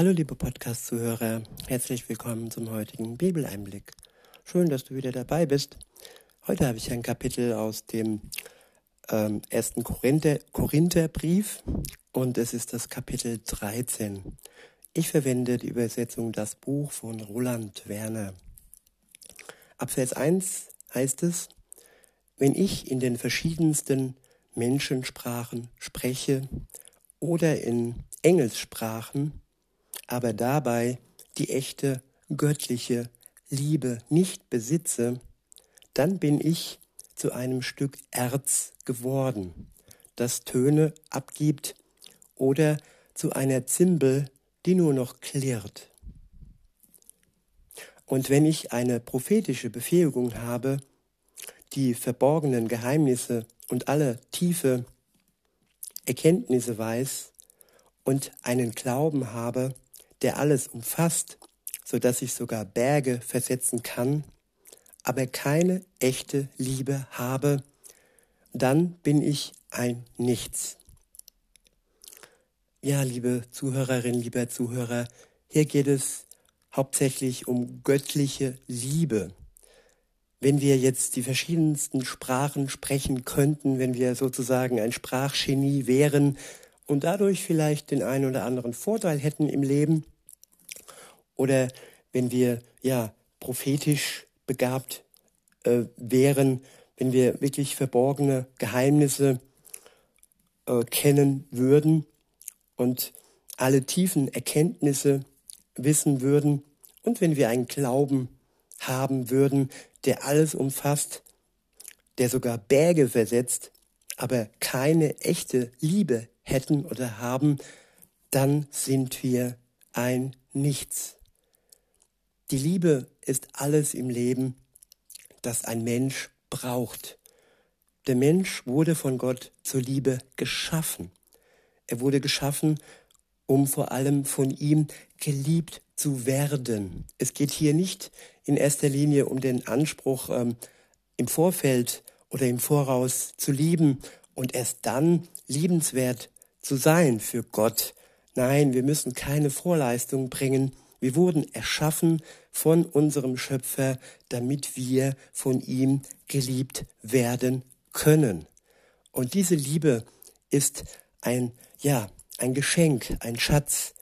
Hallo liebe Podcast-Zuhörer, herzlich willkommen zum heutigen Bibeleinblick. Schön, dass du wieder dabei bist. Heute habe ich ein Kapitel aus dem ähm, ersten Korinther, Korintherbrief und es ist das Kapitel 13. Ich verwende die Übersetzung Das Buch von Roland Werner. Ab Vers 1 heißt es, wenn ich in den verschiedensten Menschensprachen spreche oder in Engelssprachen, aber dabei die echte göttliche Liebe nicht besitze, dann bin ich zu einem Stück Erz geworden, das Töne abgibt, oder zu einer Zimbel, die nur noch klirrt. Und wenn ich eine prophetische Befähigung habe, die verborgenen Geheimnisse und alle tiefe Erkenntnisse weiß und einen Glauben habe, der alles umfasst, so dass ich sogar Berge versetzen kann, aber keine echte Liebe habe, dann bin ich ein Nichts. Ja, liebe Zuhörerin, lieber Zuhörer, hier geht es hauptsächlich um göttliche Liebe. Wenn wir jetzt die verschiedensten Sprachen sprechen könnten, wenn wir sozusagen ein Sprachgenie wären, und dadurch vielleicht den einen oder anderen Vorteil hätten im Leben. Oder wenn wir ja prophetisch begabt äh, wären, wenn wir wirklich verborgene Geheimnisse äh, kennen würden und alle tiefen Erkenntnisse wissen würden und wenn wir einen Glauben haben würden, der alles umfasst, der sogar Berge versetzt, aber keine echte Liebe hätten oder haben, dann sind wir ein Nichts. Die Liebe ist alles im Leben, das ein Mensch braucht. Der Mensch wurde von Gott zur Liebe geschaffen. Er wurde geschaffen, um vor allem von ihm geliebt zu werden. Es geht hier nicht in erster Linie um den Anspruch, ähm, im Vorfeld oder im Voraus zu lieben und erst dann liebenswert zu sein für Gott. Nein, wir müssen keine Vorleistung bringen. Wir wurden erschaffen von unserem Schöpfer, damit wir von ihm geliebt werden können. Und diese Liebe ist ein, ja, ein Geschenk, ein Schatz,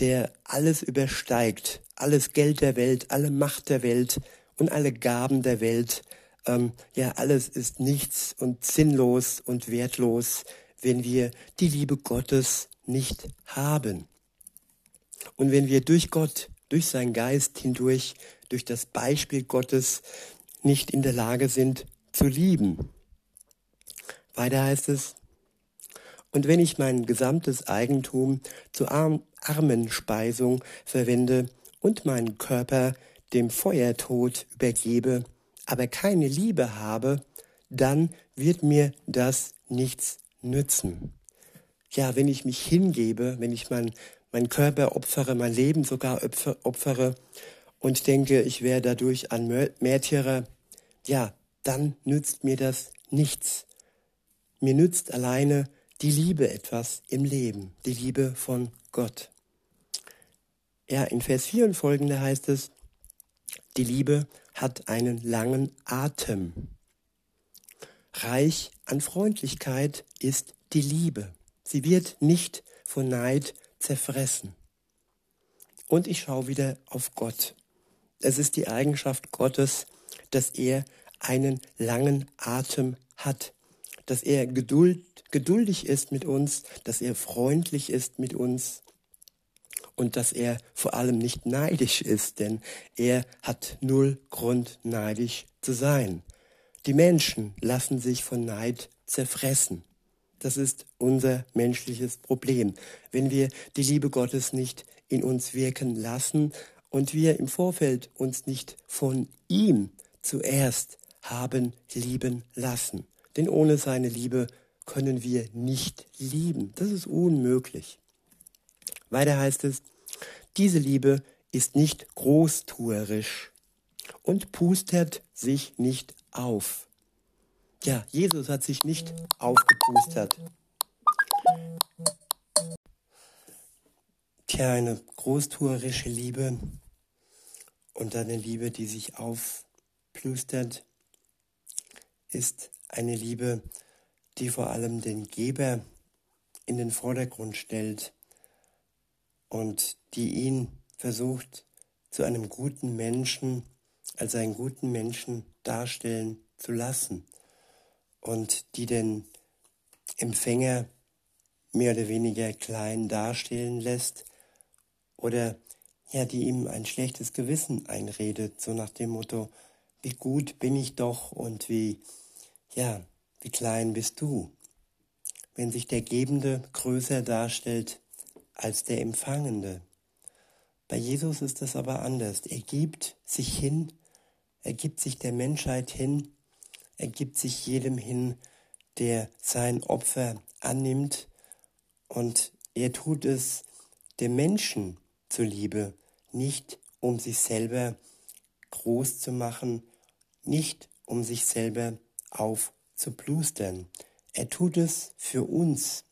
der alles übersteigt, alles Geld der Welt, alle Macht der Welt und alle Gaben der Welt. Ähm, ja, alles ist nichts und sinnlos und wertlos, wenn wir die Liebe Gottes nicht haben. Und wenn wir durch Gott, durch seinen Geist hindurch, durch das Beispiel Gottes nicht in der Lage sind zu lieben. Weiter heißt es, und wenn ich mein gesamtes Eigentum zur Arm Armenspeisung verwende und meinen Körper dem Feuertod übergebe, aber keine Liebe habe, dann wird mir das nichts nützen. Ja, wenn ich mich hingebe, wenn ich mein, mein Körper opfere, mein Leben sogar opfere und denke, ich wäre dadurch ein Märtyrer, ja, dann nützt mir das nichts. Mir nützt alleine die Liebe etwas im Leben, die Liebe von Gott. Ja, in Vers 4 und folgende heißt es, die Liebe hat einen langen Atem. Reich an Freundlichkeit ist die Liebe. Sie wird nicht von Neid zerfressen. Und ich schaue wieder auf Gott. Es ist die Eigenschaft Gottes, dass er einen langen Atem hat, dass er geduld, geduldig ist mit uns, dass er freundlich ist mit uns und dass er vor allem nicht neidisch ist, denn er hat null Grund neidisch zu sein. Die Menschen lassen sich von Neid zerfressen. Das ist unser menschliches Problem. Wenn wir die Liebe Gottes nicht in uns wirken lassen und wir im Vorfeld uns nicht von ihm zuerst haben lieben lassen. Denn ohne seine Liebe können wir nicht lieben. Das ist unmöglich. Weiter heißt es, diese Liebe ist nicht großtuerisch und pustert sich nicht auf. Ja, Jesus hat sich nicht aufgepustert. Tja, eine großtuerische Liebe und eine Liebe, die sich aufplustert, ist eine Liebe, die vor allem den Geber in den Vordergrund stellt und die ihn versucht zu einem guten Menschen, als einen guten Menschen darstellen zu lassen und die den Empfänger mehr oder weniger klein darstellen lässt oder ja, die ihm ein schlechtes Gewissen einredet, so nach dem Motto, wie gut bin ich doch und wie, ja, wie klein bist du. Wenn sich der Gebende größer darstellt als der Empfangende. Bei Jesus ist das aber anders. Er gibt sich hin, er gibt sich der Menschheit hin, er gibt sich jedem hin, der sein Opfer annimmt und er tut es dem Menschen zuliebe, nicht um sich selber groß zu machen, nicht um sich selber aufzuplustern. Er tut es für uns.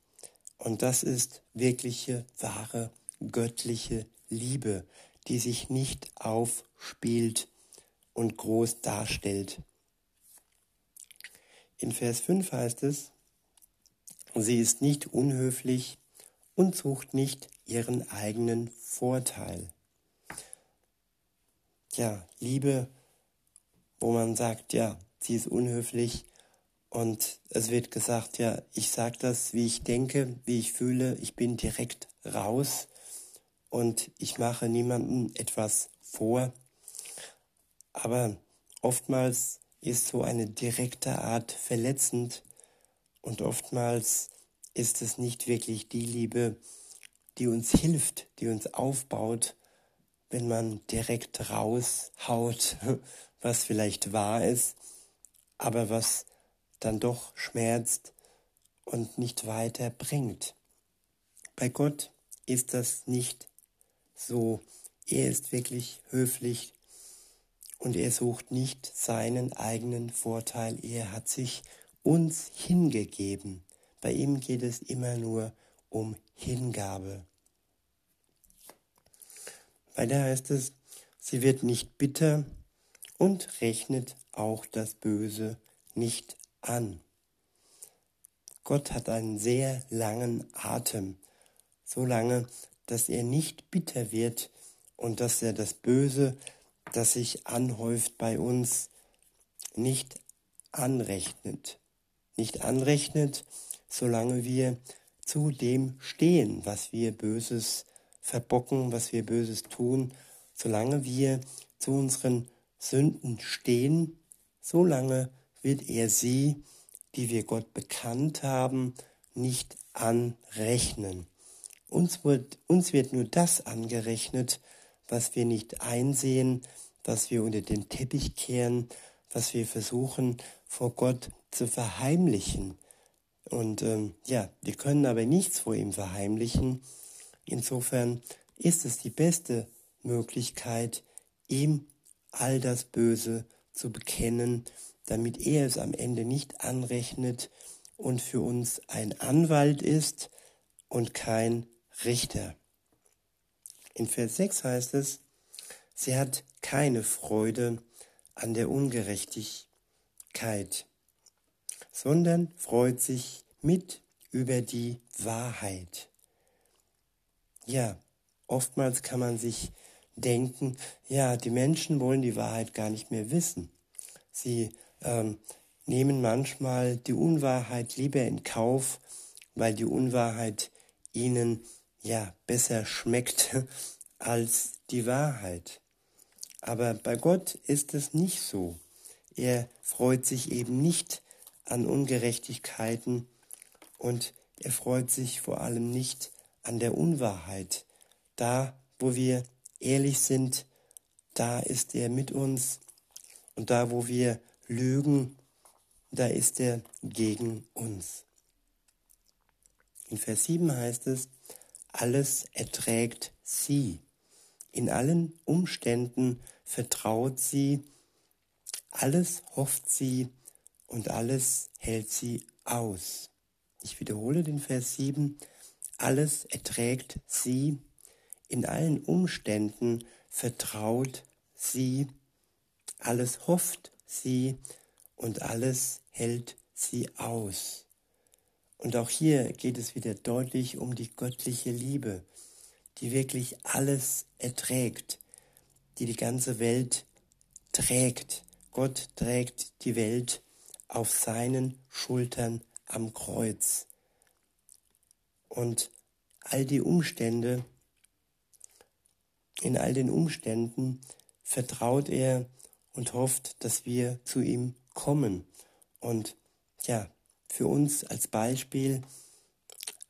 Und das ist wirkliche, wahre, göttliche Liebe, die sich nicht aufspielt und groß darstellt. In Vers 5 heißt es, sie ist nicht unhöflich und sucht nicht ihren eigenen Vorteil. Ja, Liebe, wo man sagt, ja, sie ist unhöflich und es wird gesagt, ja, ich sage das, wie ich denke, wie ich fühle, ich bin direkt raus. Und ich mache niemandem etwas vor. Aber oftmals ist so eine direkte Art verletzend. Und oftmals ist es nicht wirklich die Liebe, die uns hilft, die uns aufbaut, wenn man direkt raushaut, was vielleicht wahr ist, aber was dann doch schmerzt und nicht weiter bringt. Bei Gott ist das nicht so. Er ist wirklich höflich und er sucht nicht seinen eigenen Vorteil. Er hat sich uns hingegeben. Bei ihm geht es immer nur um Hingabe. Weiter heißt es, sie wird nicht bitter und rechnet auch das Böse nicht an. Gott hat einen sehr langen Atem, so lange, dass er nicht bitter wird und dass er das Böse, das sich anhäuft bei uns, nicht anrechnet. Nicht anrechnet, solange wir zu dem stehen, was wir Böses verbocken, was wir Böses tun, solange wir zu unseren Sünden stehen, solange wird er sie, die wir Gott bekannt haben, nicht anrechnen. Uns wird, uns wird nur das angerechnet, was wir nicht einsehen, was wir unter den Teppich kehren, was wir versuchen vor Gott zu verheimlichen. Und ähm, ja, wir können aber nichts vor ihm verheimlichen. Insofern ist es die beste Möglichkeit, ihm all das Böse zu bekennen, damit er es am Ende nicht anrechnet und für uns ein Anwalt ist und kein Richter. In Vers 6 heißt es, sie hat keine Freude an der Ungerechtigkeit, sondern freut sich mit über die Wahrheit. Ja, oftmals kann man sich denken, ja, die Menschen wollen die Wahrheit gar nicht mehr wissen. Sie ähm, nehmen manchmal die Unwahrheit lieber in Kauf, weil die Unwahrheit ihnen ja besser schmeckt als die Wahrheit. Aber bei Gott ist es nicht so. Er freut sich eben nicht an Ungerechtigkeiten und er freut sich vor allem nicht an der Unwahrheit. Da, wo wir ehrlich sind, da ist er mit uns und da, wo wir lügen, da ist er gegen uns. In Vers 7 heißt es, alles erträgt sie. In allen Umständen vertraut sie, alles hofft sie und alles hält sie aus. Ich wiederhole den Vers 7. Alles erträgt sie, in allen Umständen vertraut sie, alles hofft sie und alles hält sie aus. Und auch hier geht es wieder deutlich um die göttliche Liebe, die wirklich alles erträgt, die die ganze Welt trägt. Gott trägt die Welt auf seinen Schultern am Kreuz. Und all die Umstände, in all den Umständen vertraut er und hofft, dass wir zu ihm kommen. Und ja, für uns als Beispiel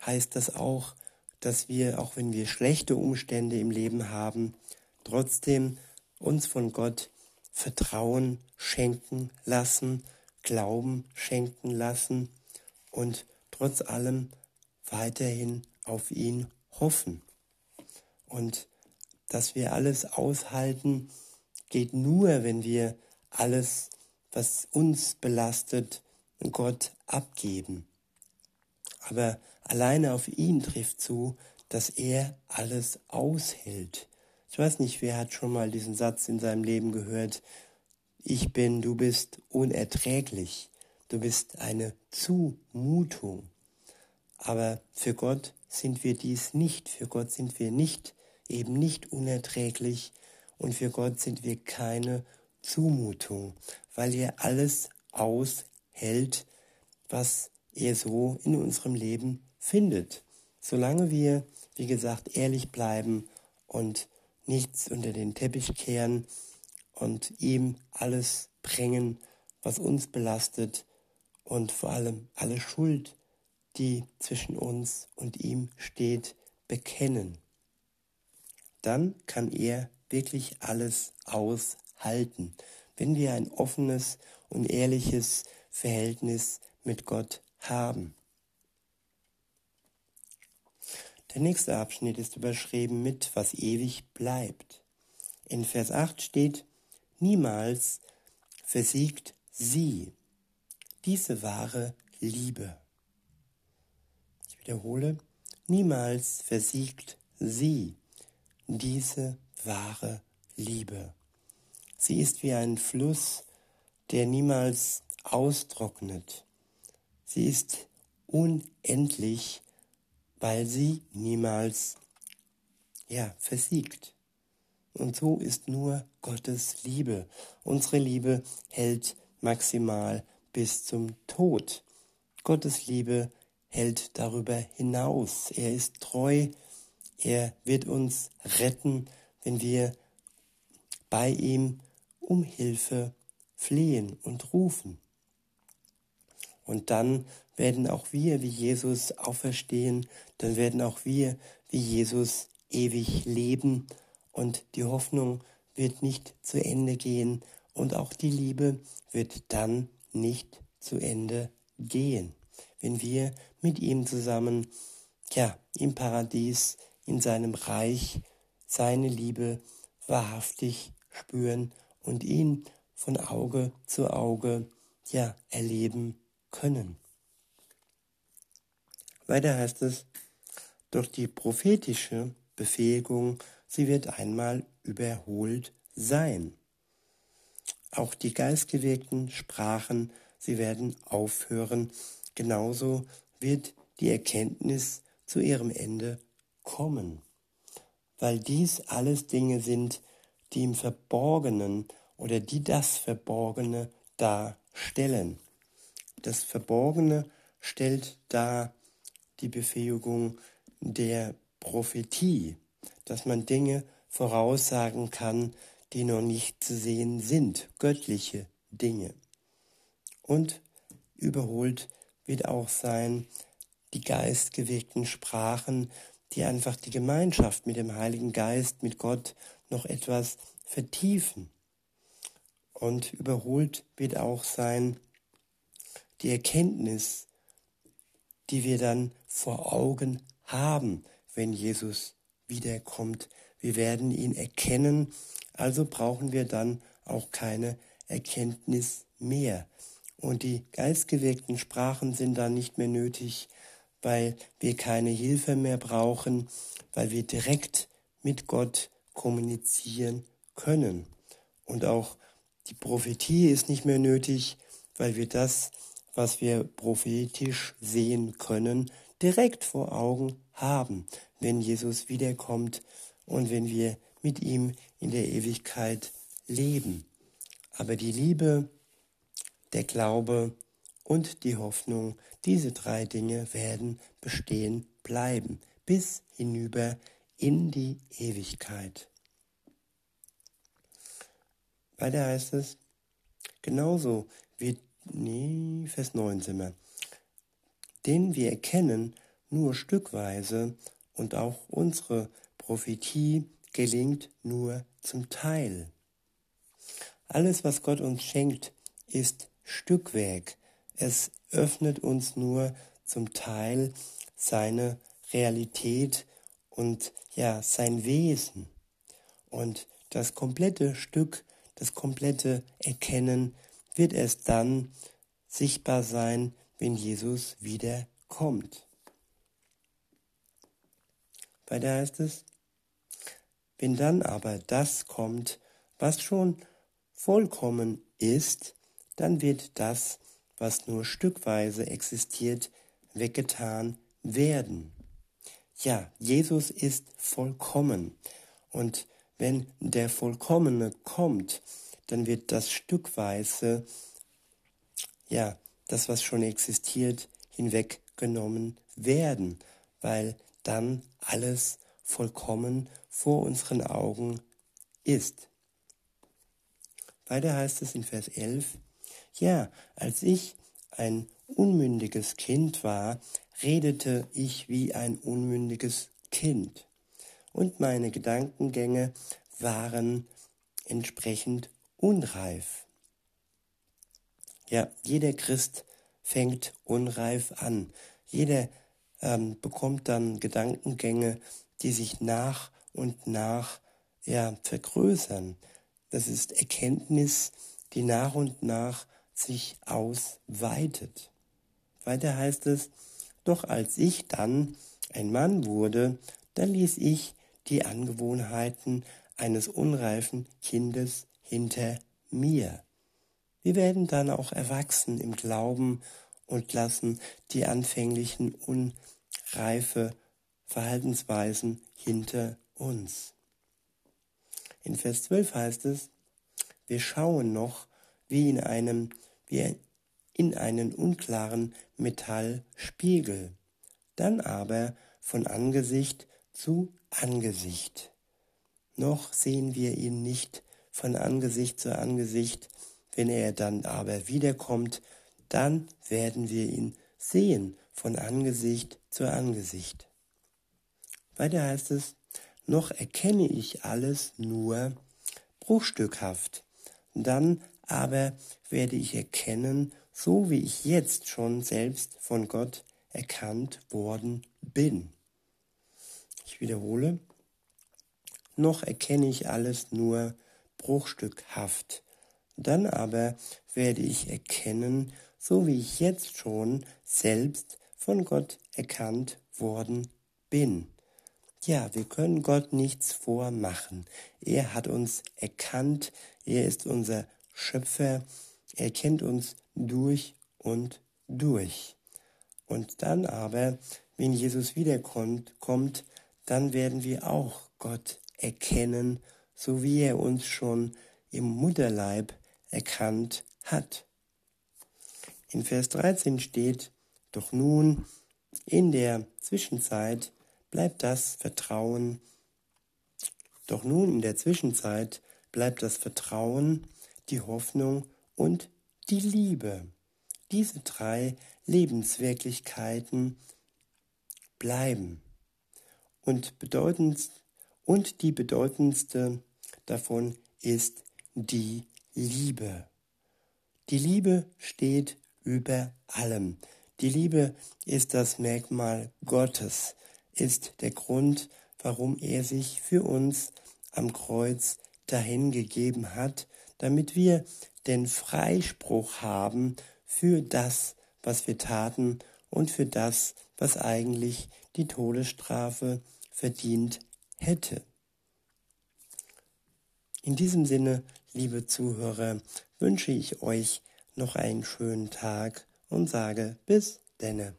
heißt das auch, dass wir, auch wenn wir schlechte Umstände im Leben haben, trotzdem uns von Gott Vertrauen schenken lassen, Glauben schenken lassen und trotz allem weiterhin auf ihn hoffen. Und dass wir alles aushalten, geht nur, wenn wir alles, was uns belastet, Gott abgeben. Aber alleine auf ihn trifft zu, dass er alles aushält. Ich weiß nicht, wer hat schon mal diesen Satz in seinem Leben gehört. Ich bin, du bist unerträglich. Du bist eine Zumutung. Aber für Gott sind wir dies nicht. Für Gott sind wir nicht, eben nicht unerträglich. Und für Gott sind wir keine Zumutung, weil er alles aushält, was er so in unserem Leben findet. Solange wir, wie gesagt, ehrlich bleiben und nichts unter den Teppich kehren und ihm alles bringen, was uns belastet und vor allem alle Schuld, die zwischen uns und ihm steht, bekennen. Dann kann er wirklich alles aushalten, wenn wir ein offenes und ehrliches Verhältnis mit Gott haben. Der nächste Abschnitt ist überschrieben mit was ewig bleibt. In Vers 8 steht, niemals versiegt sie, diese wahre Liebe. Ich wiederhole, niemals versiegt sie, diese wahre Liebe. Sie ist wie ein Fluss, der niemals austrocknet. Sie ist unendlich, weil sie niemals ja, versiegt. Und so ist nur Gottes Liebe. Unsere Liebe hält maximal bis zum Tod. Gottes Liebe hält darüber hinaus. Er ist treu. Er wird uns retten, wenn wir bei ihm um Hilfe flehen und rufen. Und dann werden auch wir wie Jesus auferstehen, dann werden auch wir wie Jesus ewig leben und die Hoffnung wird nicht zu Ende gehen und auch die Liebe wird dann nicht zu Ende gehen, wenn wir mit ihm zusammen, ja, im Paradies, in seinem Reich, seine Liebe wahrhaftig spüren und ihn von Auge zu Auge, ja, erleben können. Weiter heißt es, durch die prophetische Befähigung, sie wird einmal überholt sein. Auch die geistgewirkten Sprachen, sie werden aufhören. Genauso wird die Erkenntnis zu ihrem Ende kommen. Weil dies alles Dinge sind, die im Verborgenen oder die das Verborgene darstellen. Das Verborgene stellt dar die Befähigung der Prophetie, dass man Dinge voraussagen kann, die noch nicht zu sehen sind, göttliche Dinge. Und überholt wird auch sein die geistgewirkten Sprachen, die einfach die Gemeinschaft mit dem Heiligen Geist, mit Gott noch etwas vertiefen. Und überholt wird auch sein die Erkenntnis, die wir dann vor Augen haben, wenn Jesus wiederkommt. Wir werden ihn erkennen, also brauchen wir dann auch keine Erkenntnis mehr. Und die geistgewirkten Sprachen sind dann nicht mehr nötig, weil wir keine Hilfe mehr brauchen, weil wir direkt mit Gott kommunizieren können. Und auch die Prophetie ist nicht mehr nötig, weil wir das, was wir prophetisch sehen können, direkt vor Augen haben, wenn Jesus wiederkommt und wenn wir mit ihm in der Ewigkeit leben. Aber die Liebe, der Glaube und die Hoffnung, diese drei Dinge werden bestehen bleiben bis hinüber in die Ewigkeit. Weiter heißt es, genauso wie, nee, Vers 9 sind wir, denn wir erkennen nur stückweise und auch unsere Prophetie gelingt nur zum Teil. Alles, was Gott uns schenkt, ist Stückwerk. Es öffnet uns nur zum Teil seine Realität und ja, sein Wesen. Und das komplette Stück, das komplette Erkennen wird erst dann sichtbar sein, wenn Jesus wieder kommt. Weiter heißt es, wenn dann aber das kommt, was schon vollkommen ist, dann wird das, was nur stückweise existiert, weggetan werden. Ja, Jesus ist vollkommen. Und wenn der Vollkommene kommt, dann wird das stückweise, ja, das, was schon existiert, hinweggenommen werden, weil dann alles vollkommen vor unseren Augen ist. Weiter heißt es in Vers 11, ja, als ich ein unmündiges Kind war, redete ich wie ein unmündiges Kind. Und meine Gedankengänge waren entsprechend unreif. Ja, jeder Christ fängt unreif an. Jeder ähm, bekommt dann Gedankengänge, die sich nach und nach ja, vergrößern. Das ist Erkenntnis, die nach und nach sich ausweitet. Weiter heißt es, doch als ich dann ein Mann wurde, da ließ ich die Angewohnheiten eines unreifen Kindes hinter mir. Wir werden dann auch erwachsen im Glauben und lassen die anfänglichen unreife Verhaltensweisen hinter uns. In Vers 12 heißt es, wir schauen noch wie in einem, wie in einen unklaren Metallspiegel, dann aber von Angesicht zu Angesicht. Noch sehen wir ihn nicht von Angesicht zu Angesicht, wenn er dann aber wiederkommt, dann werden wir ihn sehen von Angesicht zu Angesicht. Weiter heißt es, noch erkenne ich alles nur bruchstückhaft, dann aber werde ich erkennen, so wie ich jetzt schon selbst von Gott erkannt worden bin. Ich wiederhole, noch erkenne ich alles nur bruchstückhaft, dann aber werde ich erkennen, so wie ich jetzt schon selbst von Gott erkannt worden bin. Ja, wir können Gott nichts vormachen. Er hat uns erkannt, er ist unser Schöpfer, er kennt uns durch und durch. Und dann aber, wenn Jesus wiederkommt, kommt, dann werden wir auch Gott erkennen, so wie er uns schon im Mutterleib erkannt hat. In Vers 13 steht, doch nun in der Zwischenzeit bleibt das Vertrauen, doch nun in der Zwischenzeit bleibt das Vertrauen, die Hoffnung und die Liebe. Diese drei Lebenswirklichkeiten bleiben. Und, bedeutend, und die bedeutendste davon ist die Liebe. Die Liebe steht über allem. Die Liebe ist das Merkmal Gottes, ist der Grund, warum er sich für uns am Kreuz dahingegeben hat, damit wir den Freispruch haben für das, was wir taten und für das, was eigentlich die Todesstrafe verdient hätte. In diesem Sinne, liebe Zuhörer, wünsche ich euch noch einen schönen Tag und sage bis denne.